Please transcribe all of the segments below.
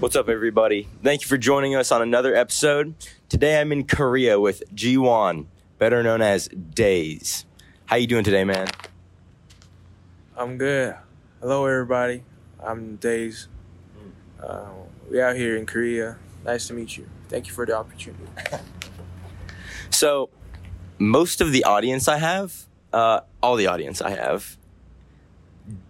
What's up, everybody? Thank you for joining us on another episode. Today I'm in Korea with Jiwon, better known as Daze. How you doing today, man? I'm good. Hello, everybody. I'm Daze. Uh, we out here in Korea. Nice to meet you. Thank you for the opportunity. So, most of the audience I have, uh, all the audience I have,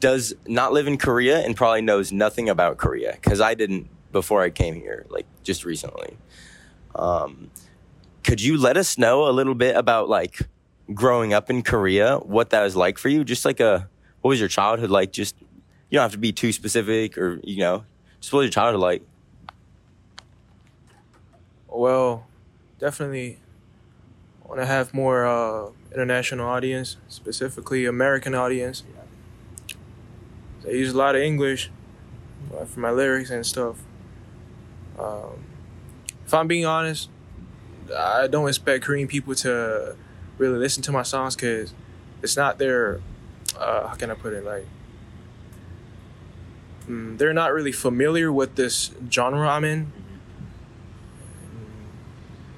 does not live in Korea and probably knows nothing about Korea because I didn't before I came here, like just recently. Um, could you let us know a little bit about like growing up in Korea, what that was like for you? Just like a, what was your childhood like? Just, you don't have to be too specific or, you know, just what was your childhood like? Well, definitely want to have more uh, international audience, specifically American audience. I use a lot of English uh, for my lyrics and stuff. Um, if I'm being honest, I don't expect Korean people to really listen to my songs because it's not their. Uh, how can I put it? Like, mm, they're not really familiar with this genre I'm in.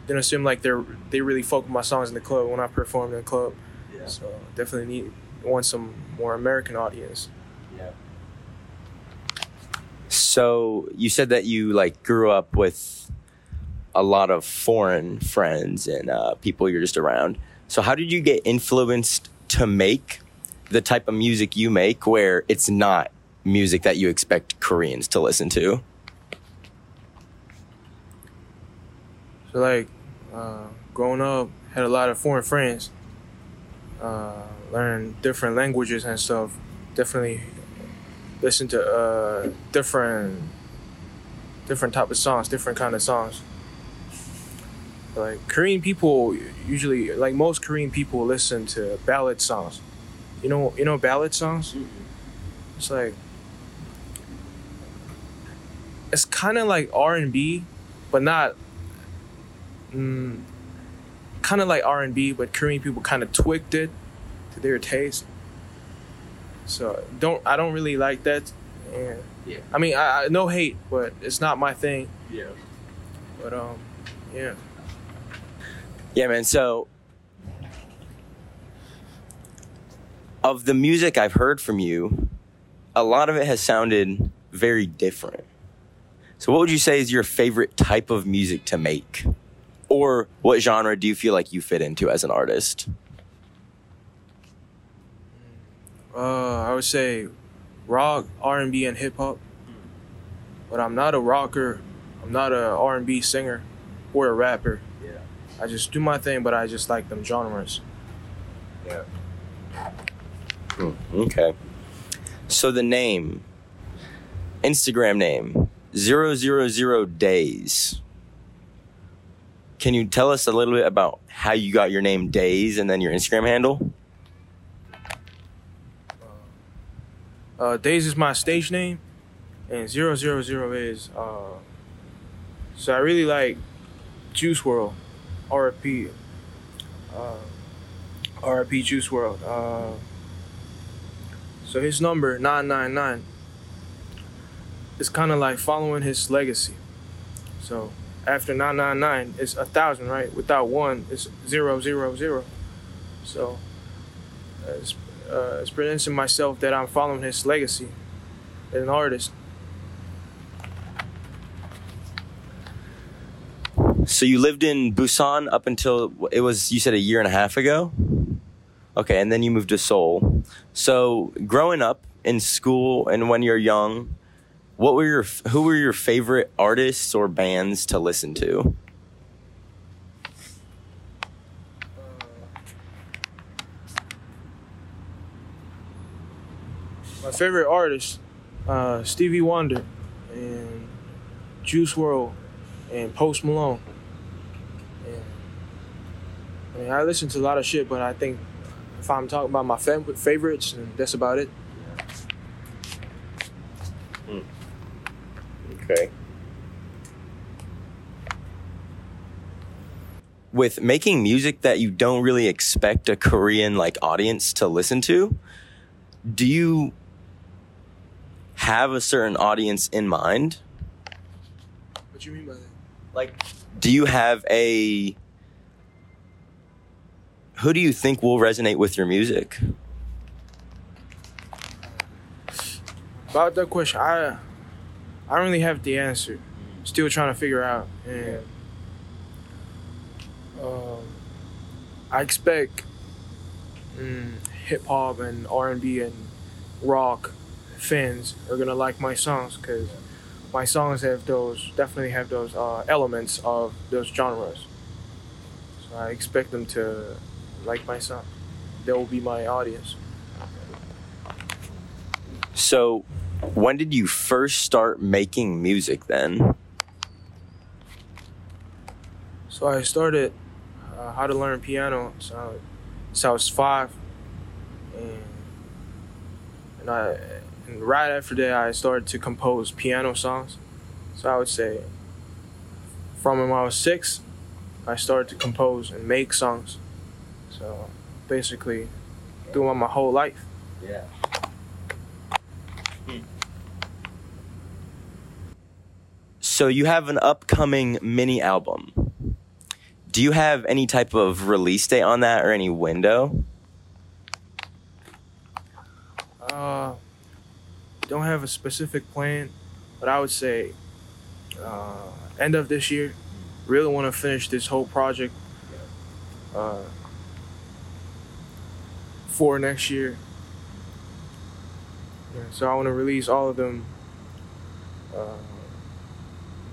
They don't assume like they're they really fuck with my songs in the club when I perform in the club. Yeah. So definitely need want some more American audience. So you said that you like grew up with a lot of foreign friends and uh, people you're just around. So how did you get influenced to make the type of music you make, where it's not music that you expect Koreans to listen to? So like, uh, growing up, had a lot of foreign friends. Uh, learned different languages and stuff. Definitely listen to uh, different different type of songs, different kind of songs. Like Korean people usually, like most Korean people, listen to ballad songs. You know, you know ballad songs. It's like it's kind of like R and B, but not. Mm, kind of like R and B, but Korean people kind of tweaked it to their taste. So don't I don't really like that. And Yeah. I mean, I, I no hate, but it's not my thing. Yeah. But um, yeah. Yeah, man. So, of the music I've heard from you, a lot of it has sounded very different. So, what would you say is your favorite type of music to make? Or what genre do you feel like you fit into as an artist? Uh, I would say rock, R and B, and hip hop. But I'm not a rocker. I'm not a R and B singer or a rapper. Yeah. I just do my thing, but I just like them genres. Yeah. Okay. So the name, Instagram name, zero zero zero daze. Can you tell us a little bit about how you got your name Daze and then your Instagram handle? Uh, Daze is my stage name, and zero zero zero is. Uh, so I really like Juice WRLD, RP. Uh, RP Juice WRLD. Uh, so his number nine nine nine. It's kind of like following his legacy. So after nine nine nine, it's a thousand, right? Without one, it's zero zero zero. So it's uh, experiencing myself that I'm following his legacy as an artist. So you lived in Busan up until it was you said a year and a half ago. Okay, and then you moved to Seoul. So growing up in school and when you're young, what were your who were your favorite artists or bands to listen to? My favorite artists, uh, Stevie Wonder, and Juice WRLD, and Post Malone. And, I mean, I listen to a lot of shit, but I think if I'm talking about my fav- favorites, then that's about it. Okay. With making music that you don't really expect a Korean like audience to listen to, do you have a certain audience in mind? What do you mean by that? Like, do you have a. Who do you think will resonate with your music? About that question, I I don't really have the answer. Still trying to figure out, and um, I expect mm, hip hop and R and B and rock fans are gonna like my songs because my songs have those definitely have those uh, elements of those genres. So I expect them to like my song. They will be my audience. So, when did you first start making music then? So I started uh, how to learn piano. So, so I was five, and and I and right after that I started to compose piano songs. So I would say from when I was six, I started to compose and make songs. So basically, doing my whole life. Yeah. So you have an upcoming mini album. Do you have any type of release date on that or any window? Uh, don't have a specific plan, but I would say uh, end of this year. Really want to finish this whole project uh, for next year. Yeah, so I want to release all of them uh,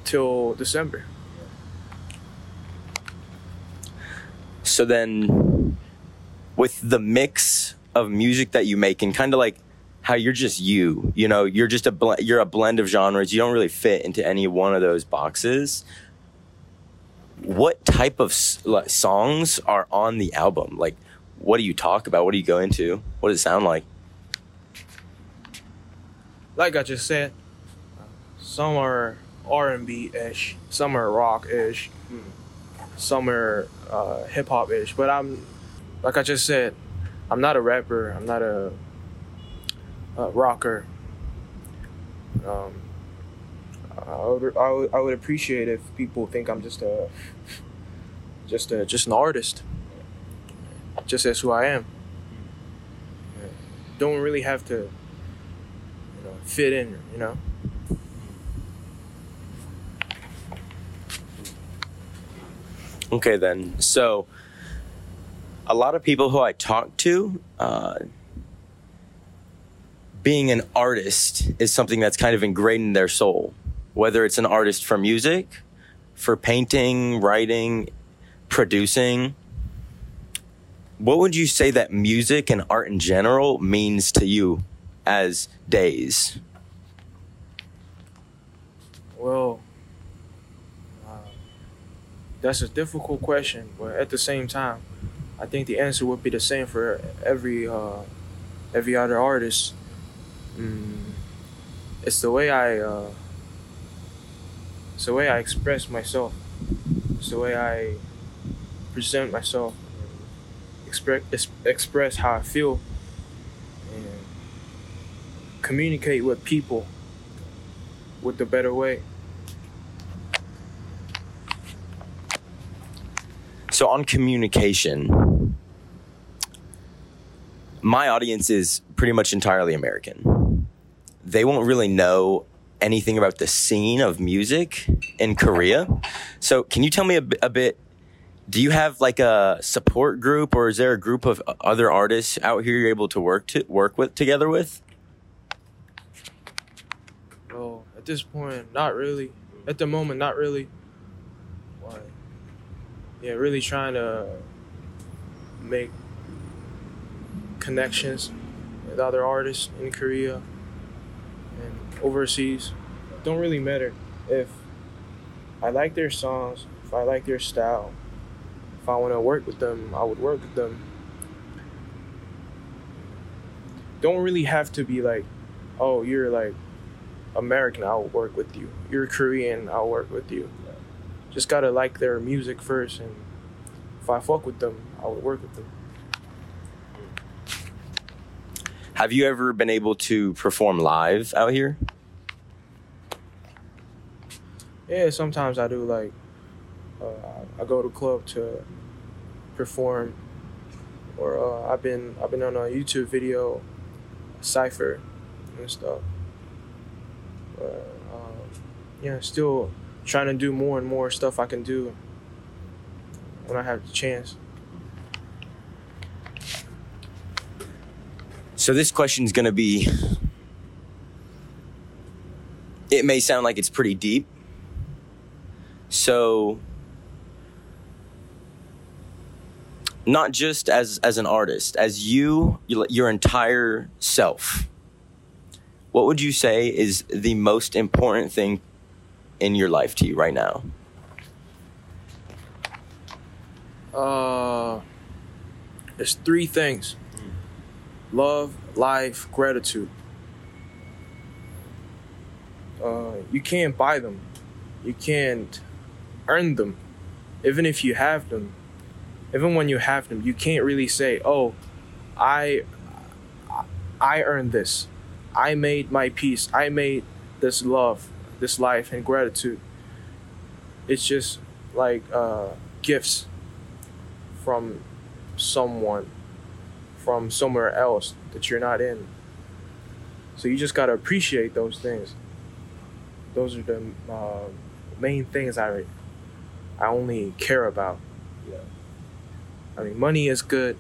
till December. So then, with the mix of music that you make, and kind of like how you're just you, you know, you're just a bl- you're a blend of genres. You don't really fit into any one of those boxes. What type of s- songs are on the album? Like, what do you talk about? What do you go into? What does it sound like? like I just said, some are R and B ish, some are rock ish, some are uh, hip hop ish. But I'm, like I just said, I'm not a rapper. I'm not a, a rocker. Um, I would, I would I would appreciate if people think I'm just a just a just an artist. Just as who I am. Don't really have to you know, fit in, you know. Okay, then. So, a lot of people who I talk to, uh, being an artist is something that's kind of ingrained in their soul. Whether it's an artist for music, for painting, writing, producing. What would you say that music and art in general means to you as Daze? Well, uh, that's a difficult question, but at the same time, I think the answer would be the same for every uh, every other artist. Mm, it's the way I uh, it's the way I express myself. It's the way I present myself. Express express how I feel and communicate with people with the better way. So on communication, my audience is pretty much entirely American. They won't really know anything about the scene of music in Korea. So can you tell me a, bit? Do you have like a support group, or is there a group of other artists out here you're able to work to work with together with? Well, at this point, not really. At the moment, not really. Why? Yeah, really trying to make connections with other artists in Korea and overseas. Don't really matter if I like their songs, if I like their style, if I want to work with them, I would work with them. Don't really have to be like, oh, you're like American, I'll work with you. You're Korean, I'll work with you. Just gotta like their music first, and if I fuck with them, I would work with them. Have you ever been able to perform live out here? Yeah, sometimes I do like uh, I go to club to perform, or uh, I've been I've been on a YouTube video, cipher, and stuff. But um, yeah, still trying to do more and more stuff I can do when I have the chance. So this question is going to be. It may sound like it's pretty deep. So, not just as as an artist, as you your entire self. What would you say is the most important thing in your life to you right now? Uh, there's three things: love, life, gratitude. Uh, you can't buy them. You can't earn them. Even if you have them, even when you have them, you can't really say, "Oh, I, I earned this. I made my peace. I made this love, this life, and gratitude." It's just like uh, gifts from someone, from somewhere else that you're not in. So you just gotta appreciate those things. Those are the uh, main things I I only care about. Yeah. I mean, money is good,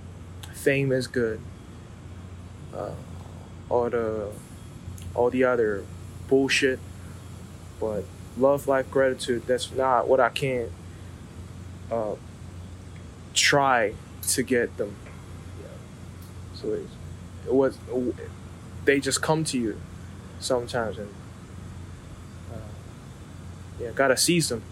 fame is good. Uh, all the all the other bullshit, but love, life, gratitude. That's not what I can uh, try to get them. So it, it was they just come to you sometimes and uh, yeah, gotta seize them.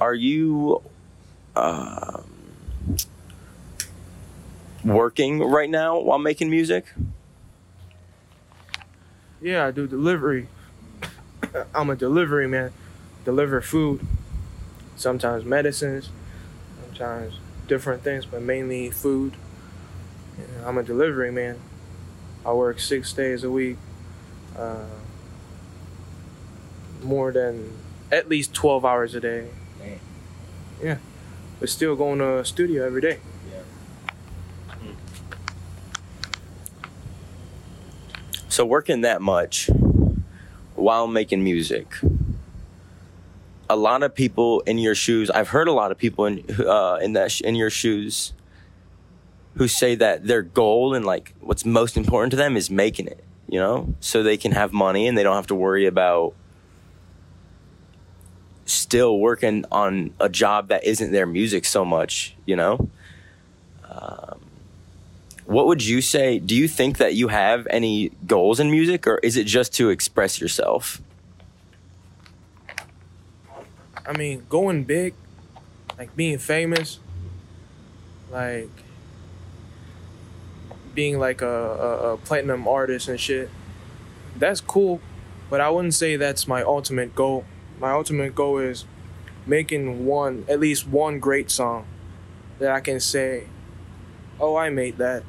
Are you um, working right now while making music? Yeah, I do delivery. I'm a delivery man. Deliver food, sometimes medicines, sometimes different things, but mainly food. Yeah, I'm a delivery man. I work six days a week, uh, more than at least 12 hours a day. Man. Yeah, but still going to a studio every day. Yeah. So working that much while making music, a lot of people in your shoes. I've heard a lot of people in uh, in that sh- in your shoes who say that their goal and like what's most important to them is making it. You know, so they can have money and they don't have to worry about still working on a job that isn't their music so much. You know. Um, what would you say? Do you think that you have any goals in music, or is it just to express yourself? I mean, going big, like being famous, like being like a, a, a platinum artist and shit, that's cool. But I wouldn't say that's my ultimate goal. My ultimate goal is making one, at least one great song that I can say, oh, I made that.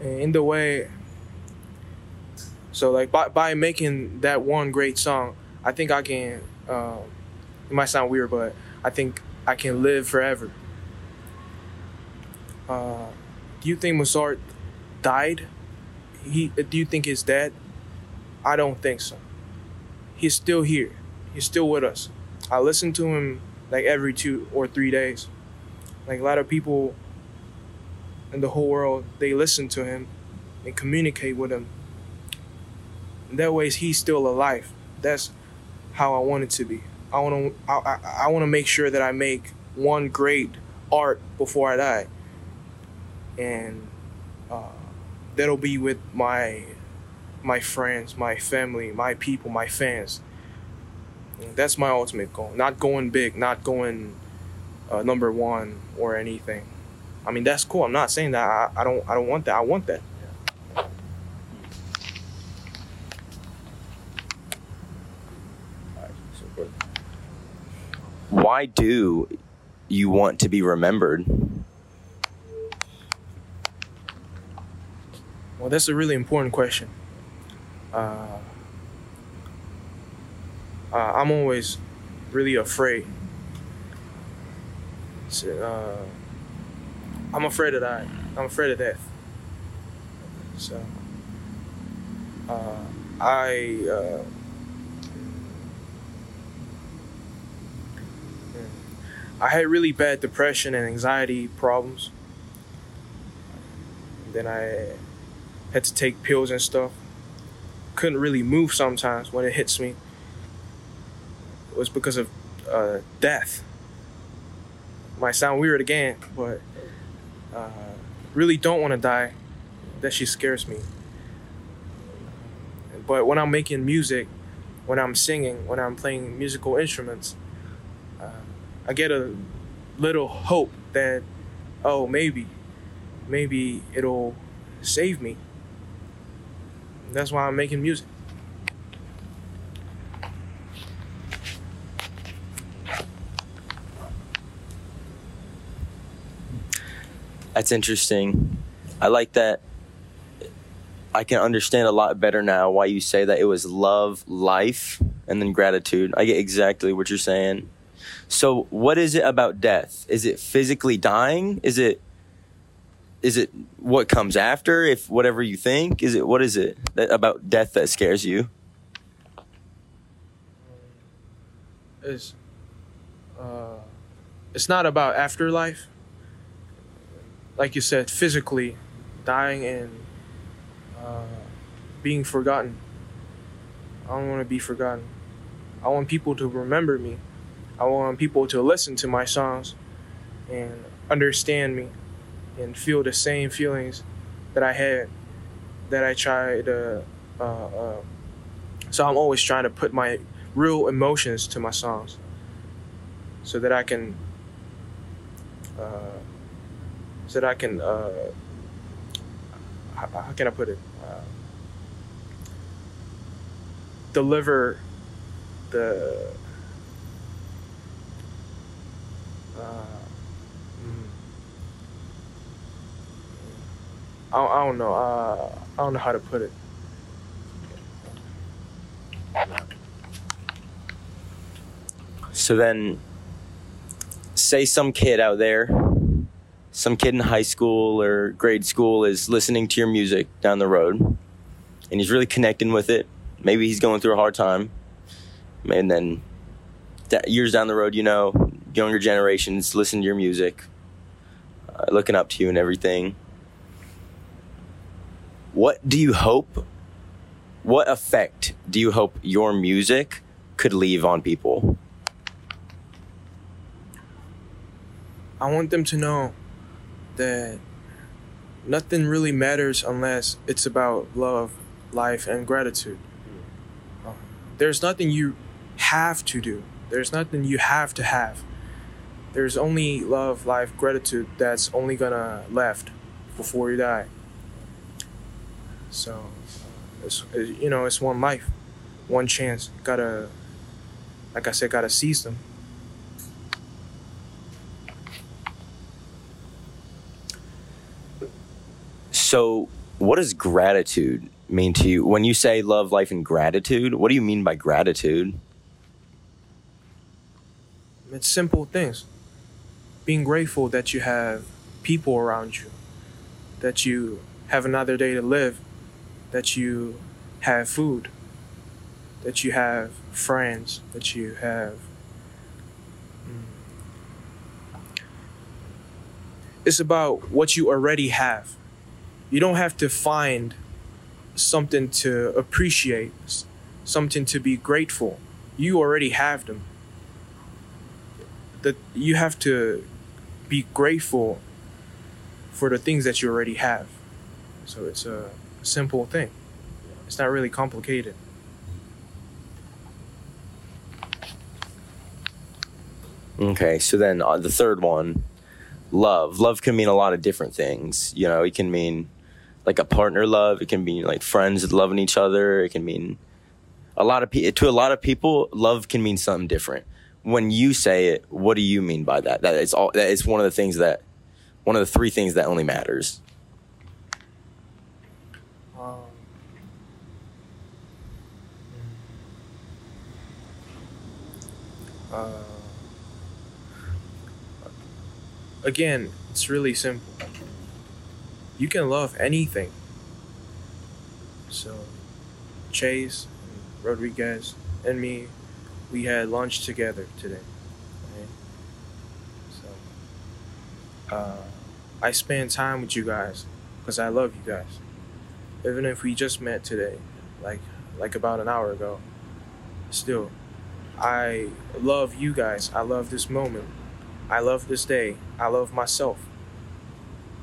And in the way, so like by, by making that one great song, I think I can, um, it might sound weird, but I think I can live forever. Uh, do you think Mozart died? He, do you think he's dead? I don't think so. He's still here. He's still with us. I listen to him like every two or three days. Like a lot of people in the whole world, they listen to him and communicate with him. And that way, he's still alive. That's how I want it to be. I want to. I, I, I want to make sure that I make one great art before I die, and uh, that'll be with my my friends, my family, my people, my fans. That's my ultimate goal. Not going big, not going uh, number one or anything. I mean, that's cool. I'm not saying that. I, I don't. I don't want that. I want that. Why do you want to be remembered? Well, that's a really important question. Uh, uh, I'm always really afraid. So, uh, I'm afraid of that. I'm afraid of death. So, uh, I. Uh, I had really bad depression and anxiety problems. Then I had to take pills and stuff. Couldn't really move sometimes when it hits me. It was because of uh, death. Might sound weird again, but uh, really don't want to die. That she scares me. But when I'm making music, when I'm singing, when I'm playing musical instruments, uh, I get a little hope that, oh, maybe, maybe it'll save me. That's why I'm making music. That's interesting. I like that. I can understand a lot better now why you say that it was love, life, and then gratitude. I get exactly what you're saying. So, what is it about death? Is it physically dying? Is it is it what comes after if whatever you think? Is it what is it that, about death that scares you? It's uh, it's not about afterlife. Like you said, physically dying and uh, being forgotten. I don't want to be forgotten. I want people to remember me. I want people to listen to my songs and understand me and feel the same feelings that I had that I tried to. Uh, uh, so I'm always trying to put my real emotions to my songs so that I can. Uh, so that I can. Uh, how, how, can I put it? Uh, deliver the uh, mm. I, I don't know. Uh, I don't know how to put it. So then, say some kid out there, some kid in high school or grade school is listening to your music down the road, and he's really connecting with it. Maybe he's going through a hard time, and then years down the road, you know, younger generations listen to your music, uh, looking up to you and everything. What do you hope? What effect do you hope your music could leave on people? I want them to know that nothing really matters unless it's about love, life, and gratitude. Uh, there's nothing you have to do. There's nothing you have to have there's only love, life, gratitude that's only gonna left before you die. So, it's, you know, it's one life, one chance. Gotta, like I said, gotta seize them. So, what does gratitude mean to you? When you say love, life, and gratitude, what do you mean by gratitude? It's simple things being grateful that you have people around you, that you have another day to live, that you have food, that you have friends, that you have. Mm. It's about what you already have. You don't have to find something to appreciate, something to be grateful. You already have them. That you have to be grateful for the things that you already have. So it's a simple thing. It's not really complicated. Okay, so then uh, the third one, love. Love can mean a lot of different things. You know, it can mean like a partner love. It can mean like friends loving each other. It can mean a lot of people. To a lot of people, love can mean something different. When you say it, what do you mean by that? That it's all. it's one of the things that, one of the three things that only matters. Um, uh, again, it's really simple you can love anything. So, Chase, Rodriguez, and me, we had lunch together today. Right? So, uh, I spend time with you guys because I love you guys. Even if we just met today, like like about an hour ago, still, I love you guys. I love this moment. I love this day. I love myself.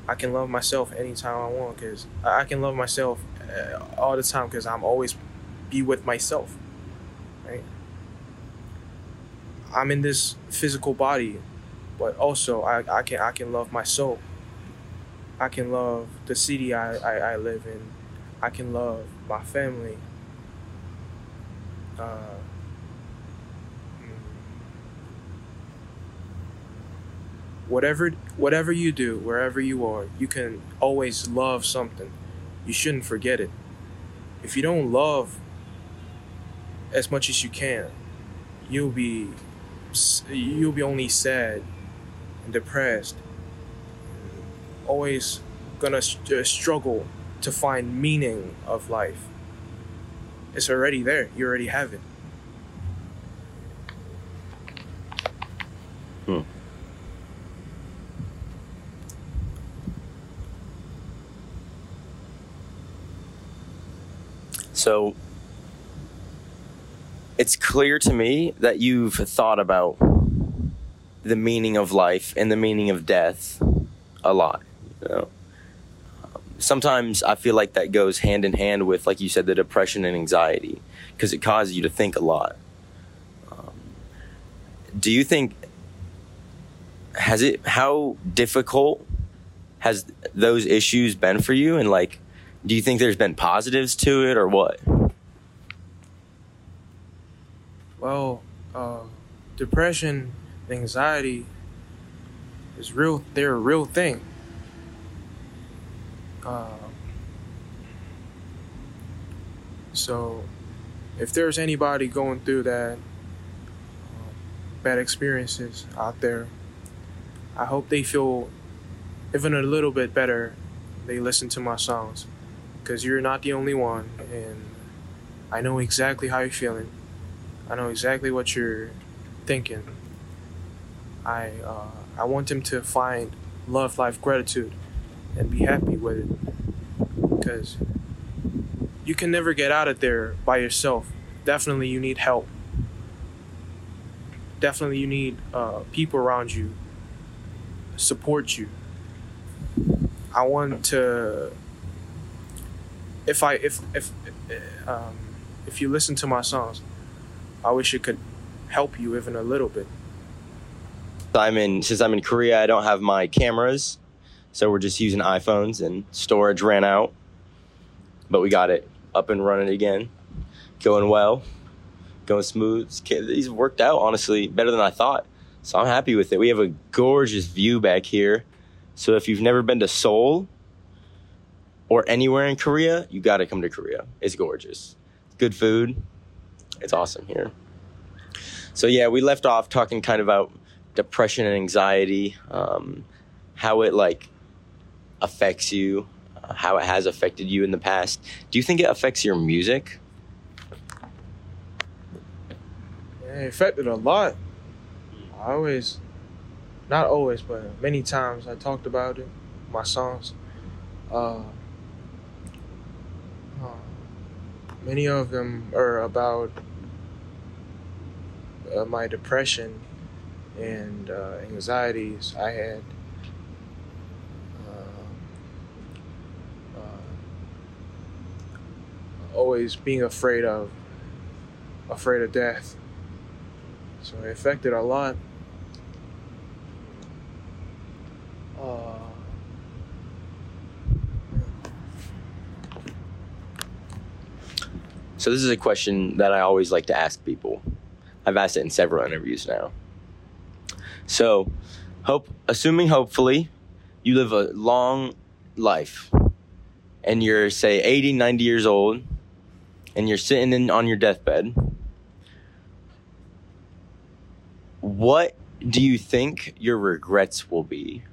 I can love myself anytime I want because I can love myself uh, all the time because I'm always be with myself. Right? I'm in this physical body, but also I, I can I can love my soul. I can love the city I, I, I live in. I can love my family. Uh, whatever whatever you do, wherever you are, you can always love something. You shouldn't forget it. If you don't love as much as you can, you'll be you'll be only sad and depressed. Always gonna uh, struggle to find meaning of life. It's already there. You already have it. Hmm. So it's clear to me that you've thought about the meaning of life and the meaning of death a lot. You know? Sometimes I feel like that goes hand in hand with, like you said, the depression and anxiety because it causes you to think a lot. Um, do you think has it how difficult has those issues been for you and like do you think there's been positives to it or what? Well uh, depression anxiety is real they're a real thing. Uh, so if there's anybody going through that uh, bad experiences out there I hope they feel even a little bit better. They listen to my songs because you're not the only one, and I know exactly how you're feeling. I know exactly what you're thinking. I uh, I want them to find love, life, gratitude, and be happy with it because you can never get out of there by yourself. Definitely, you need help. Definitely, you need uh, people around you support you. I want to if I if if um, if you listen to my songs, I wish it could help you even a little bit. I'm in since I'm in Korea, I don't have my cameras, so we're just using iPhones and storage ran out. But we got it up and running again, going well, going smooth. These worked out honestly better than I thought. So I'm happy with it. We have a gorgeous view back here. So if you've never been to Seoul or anywhere in Korea, you got to come to Korea. It's gorgeous. Good food. It's awesome here. So yeah, we left off talking kind of about depression and anxiety, um, how it like affects you, uh, how it has affected you in the past. Do you think it affects your music? It affected a lot. I always, not always, but many times I talked about it, my songs. Uh, many of them are about uh, my depression and uh, anxieties I had. Uh, uh, always being afraid of afraid of death so it affected a lot Uh, so this is a question that I always like to ask people. I've asked it in several interviews now. So, hope assuming hopefully you live a long life and you're say 80, 90 years old and you're sitting in on your deathbed what do you think your regrets will be,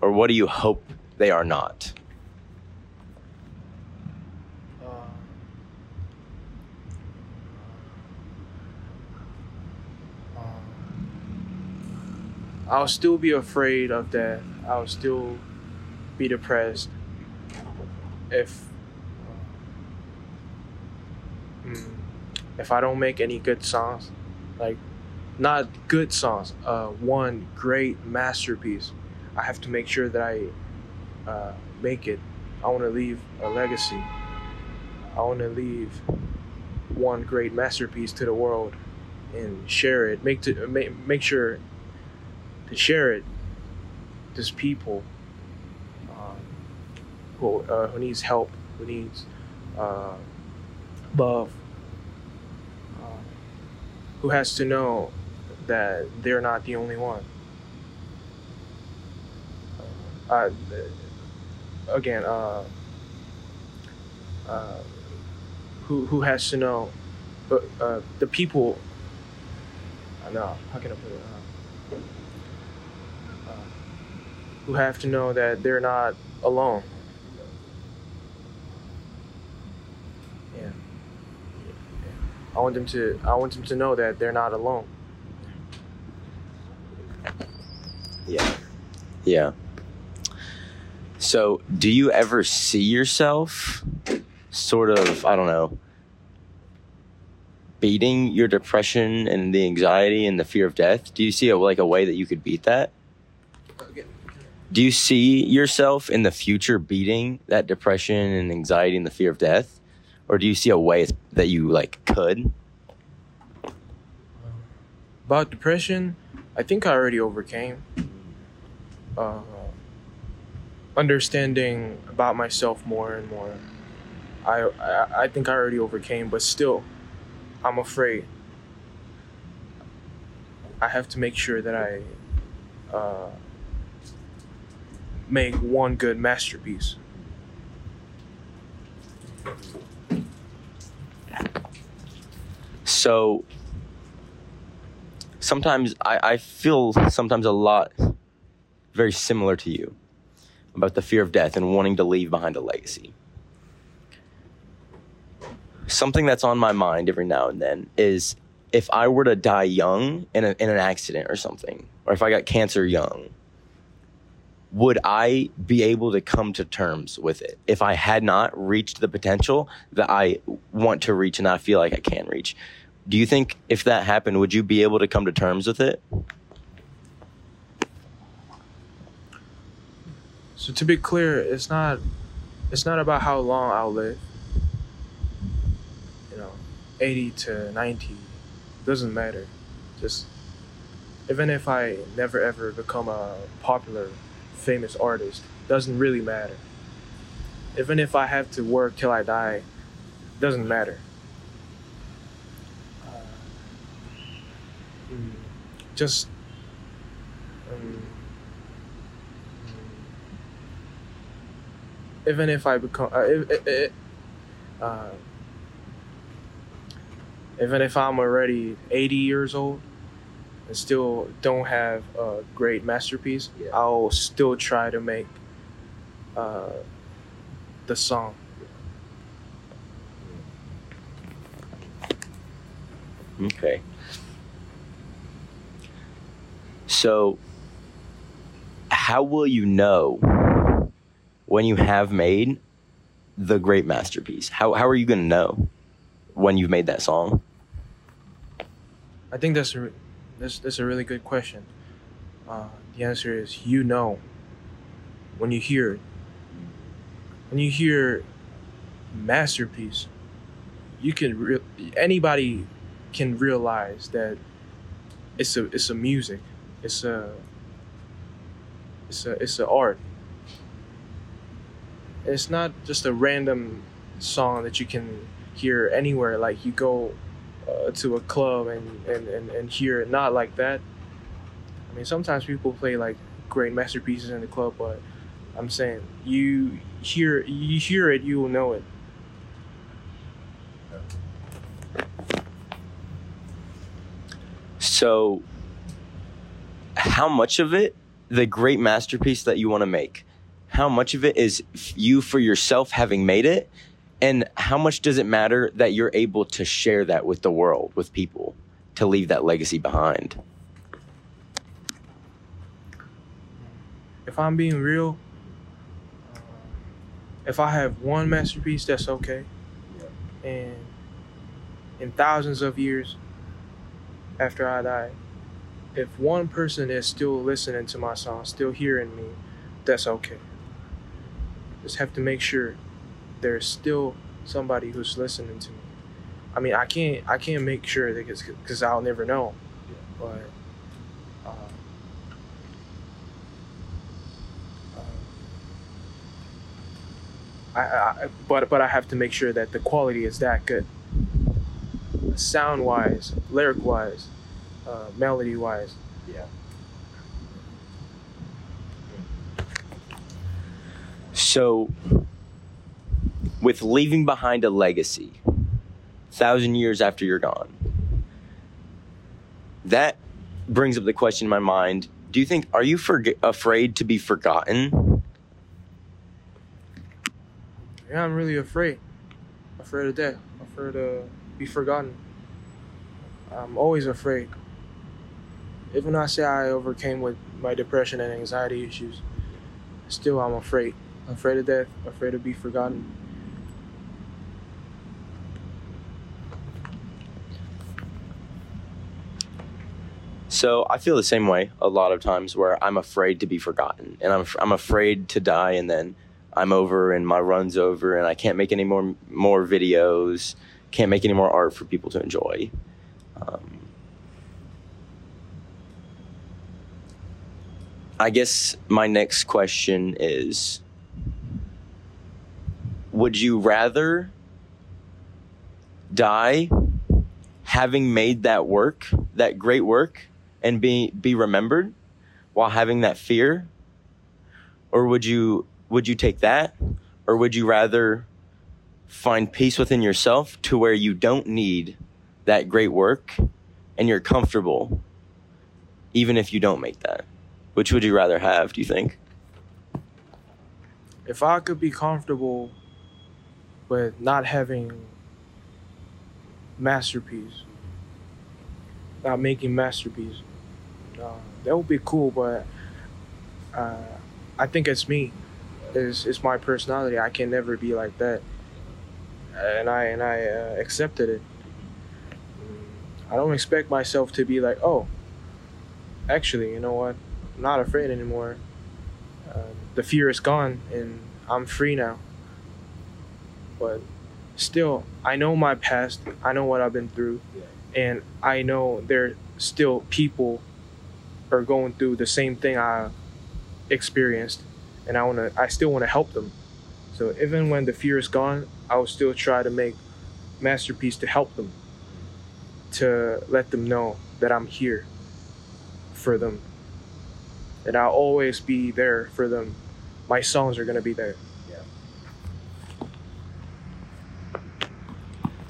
or what do you hope they are not? Uh, um, I'll still be afraid of death. I'll still be depressed if uh, mm, if I don't make any good songs, like not good songs, uh, one great masterpiece. I have to make sure that I uh, make it. I want to leave a legacy. I want to leave one great masterpiece to the world and share it. Make to make, make sure to share it. There's people um, who uh, who needs help, who needs uh, love, uh, who has to know that they're not the only one. Uh, again, uh, uh, who who has to know, the people. I know how can I put it? Uh, uh, who have to know that they're not alone. Yeah. I want them to. I want them to know that they're not alone. Yeah. Yeah. So, do you ever see yourself sort of, I don't know, beating your depression and the anxiety and the fear of death? Do you see a, like a way that you could beat that? Do you see yourself in the future beating that depression and anxiety and the fear of death? Or do you see a way that you like could? About depression, I think I already overcame. Uh, understanding about myself more and more. I, I I think I already overcame, but still, I'm afraid. I have to make sure that I uh, make one good masterpiece. So sometimes I, I feel sometimes a lot very similar to you about the fear of death and wanting to leave behind a legacy. Something that's on my mind every now and then is if I were to die young in, a, in an accident or something, or if I got cancer young, would I be able to come to terms with it if I had not reached the potential that I want to reach and I feel like I can reach? Do you think if that happened, would you be able to come to terms with it? So to be clear, it's not it's not about how long I'll live. You know, 80 to 90 doesn't matter. Just even if I never ever become a popular famous artist, doesn't really matter. Even if I have to work till I die, doesn't matter. Uh, mm, just um, even if I become, uh, if, if, uh, even if I'm already 80 years old and still don't have a great masterpiece, Yeah. I'll still try to make uh, the song. Okay. So, how will you know when you have made the great masterpiece? How, how are you going to know when you've made that song? I think that's that's, that's a really good question. Uh, the answer is you know when you hear. When you hear masterpiece, you can re- anybody can realize that it's a it's a music, it's a it's a it's a art. It's not just a random song that you can hear anywhere. Like you go uh, to a club and, and, and, and hear it. Not like that. I mean, sometimes people play like great masterpieces in the club, but I'm saying you hear you hear it, you will know it. So, how much of it, the great masterpiece that you want to make, how much of it is you for yourself having made it, and how much does it matter that you're able to share that with the world, with people, to leave that legacy behind? if I'm being real, uh, if I have one masterpiece, that's okay. And in thousands of years after I die, if one person is still listening to my song, still hearing me, that's okay. Just have to make sure there's still somebody who's listening to me. I mean, I can't I can't make sure that because I'll never know, but. Uh, I, I, but but I have to make sure that the quality is that good, sound wise, lyric wise, uh, melody wise. Yeah. So, with leaving behind a legacy, thousand years after you're gone, that brings up the question in my mind: Do you think are you forg afraid to be forgotten? Yeah, I'm really afraid. Afraid of death. Afraid to be forgotten. I'm always afraid. Even I say I overcame with my depression and anxiety issues, still I'm afraid. Afraid of death, afraid to be forgotten. So I feel the same way a lot of times where I'm afraid to be forgotten and I'm I'm afraid to die and then I'm over and my run's over and I can't make any more more videos, can't make any more art for people to enjoy. Um, I guess my next question is Would you rather die having made that work, that great work, and be, be remembered while having that fear? Or would you would you take that? Or would you rather find peace within yourself to where you don't need that great work and you're comfortable even if you don't make that? Which would you rather have, do you think? If I could be comfortable with not having masterpiece, not making masterpiece, uh, that would be cool. But uh, I think it's me. It's, it's my personality. I can never be like that, and I and I uh, accepted it. I don't expect myself to be like, oh, actually, you know what? I'm not afraid anymore. Uh, the fear is gone, and I'm free now. But still, I know my past. I know what I've been through, and I know there are still people are going through the same thing I experienced, and I wanna. I still want to help them. So even when the fear is gone, I will still try to make masterpiece to help them, to let them know that I'm here for them, that I'll always be there for them. My songs are gonna be there.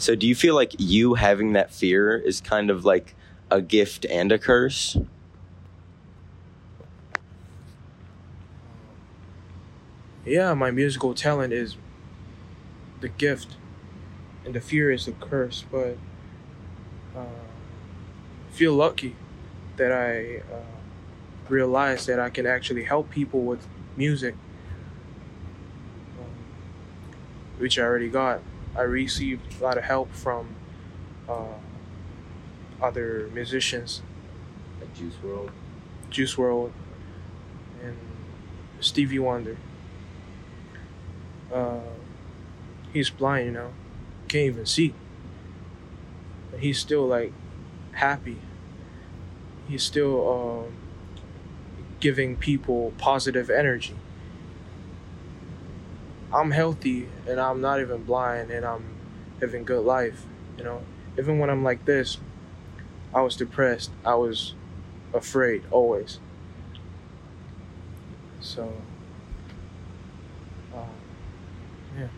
So do you feel like you having that fear is kind of like a gift and a curse? Yeah, my musical talent is the gift, and the fear is the curse. But uh, I feel lucky that I uh, realized that I can actually help people with music, um, which I already got. I received a lot of help from uh, other musicians, Like Juice WRLD. Juice WRLD, and Stevie Wonder. Uh, he's blind, you know, can't even see. But he's still like happy. He's still um, giving people positive energy. I'm healthy and I'm not even blind and I'm having good life, you know. Even when I'm like this, I was depressed. I was afraid always. So, uh, yeah.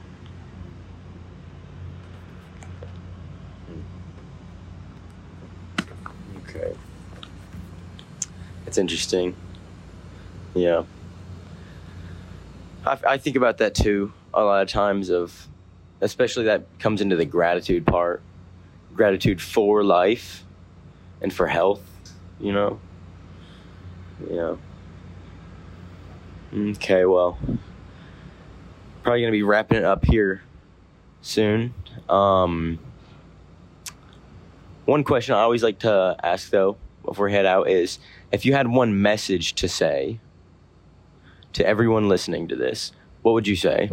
That's interesting. Yeah. I, I think about that too a lot of times of especially that comes into the gratitude part. Gratitude for life and for health you know? Yeah. Okay well probably gonna be wrapping it up here soon. Um one question i always like to ask though before we head out is if you had one message to say to everyone listening to this what would you say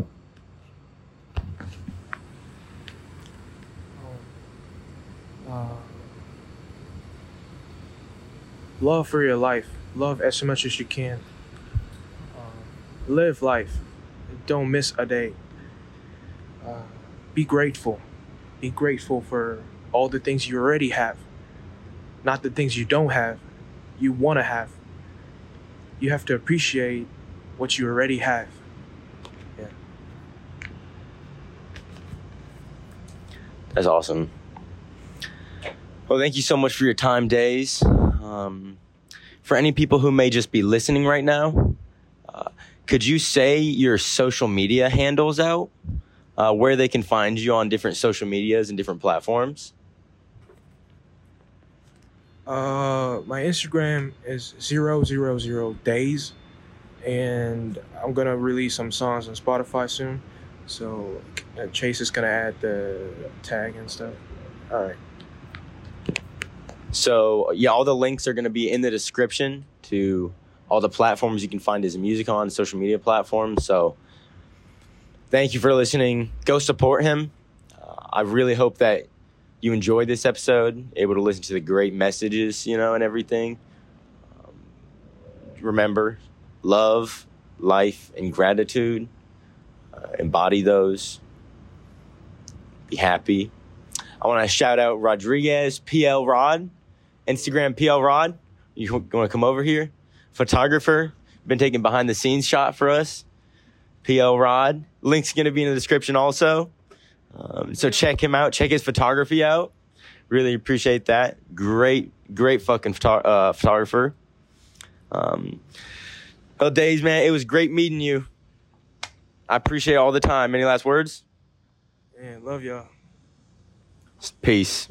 Uh, love for your life. Love as much as you can. Uh, live life. Don't miss a day. Uh, be grateful. Be grateful for all the things you already have, not the things you don't have, you want to have. You have to appreciate what you already have. Yeah. That's awesome. Well, thank you so much for your time, Daze. Um, for any people who may just be listening right now, uh, could you say your social media handles out, uh, where they can find you on different social medias and different platforms? Uh, my Instagram is zero zero zero daze, and I'm gonna release some songs on Spotify soon. So uh, Chase is gonna add the tag and stuff. All right. So yeah, all the links are to be in the description to all the platforms you can find his music on, social media platforms. So thank you for listening. Go support him. Uh, I really hope that you enjoyed this episode, able to listen to the great messages, you know, and everything. Um, remember, love, life, and gratitude. Uh, embody those. Be happy. I want to shout out Rodriguez PL Rod, Instagram PL Rod. You want to come over here? Photographer, been taking behind the scenes shot for us. PL Rod. Link's going to be in the description also. Um, so check him out. Check his photography out. Really appreciate that. Great, great fucking photo- uh, photographer. Um, well, Daze, man, it was great meeting you. I appreciate all the time. Any last words? Man, love y'all. Peace.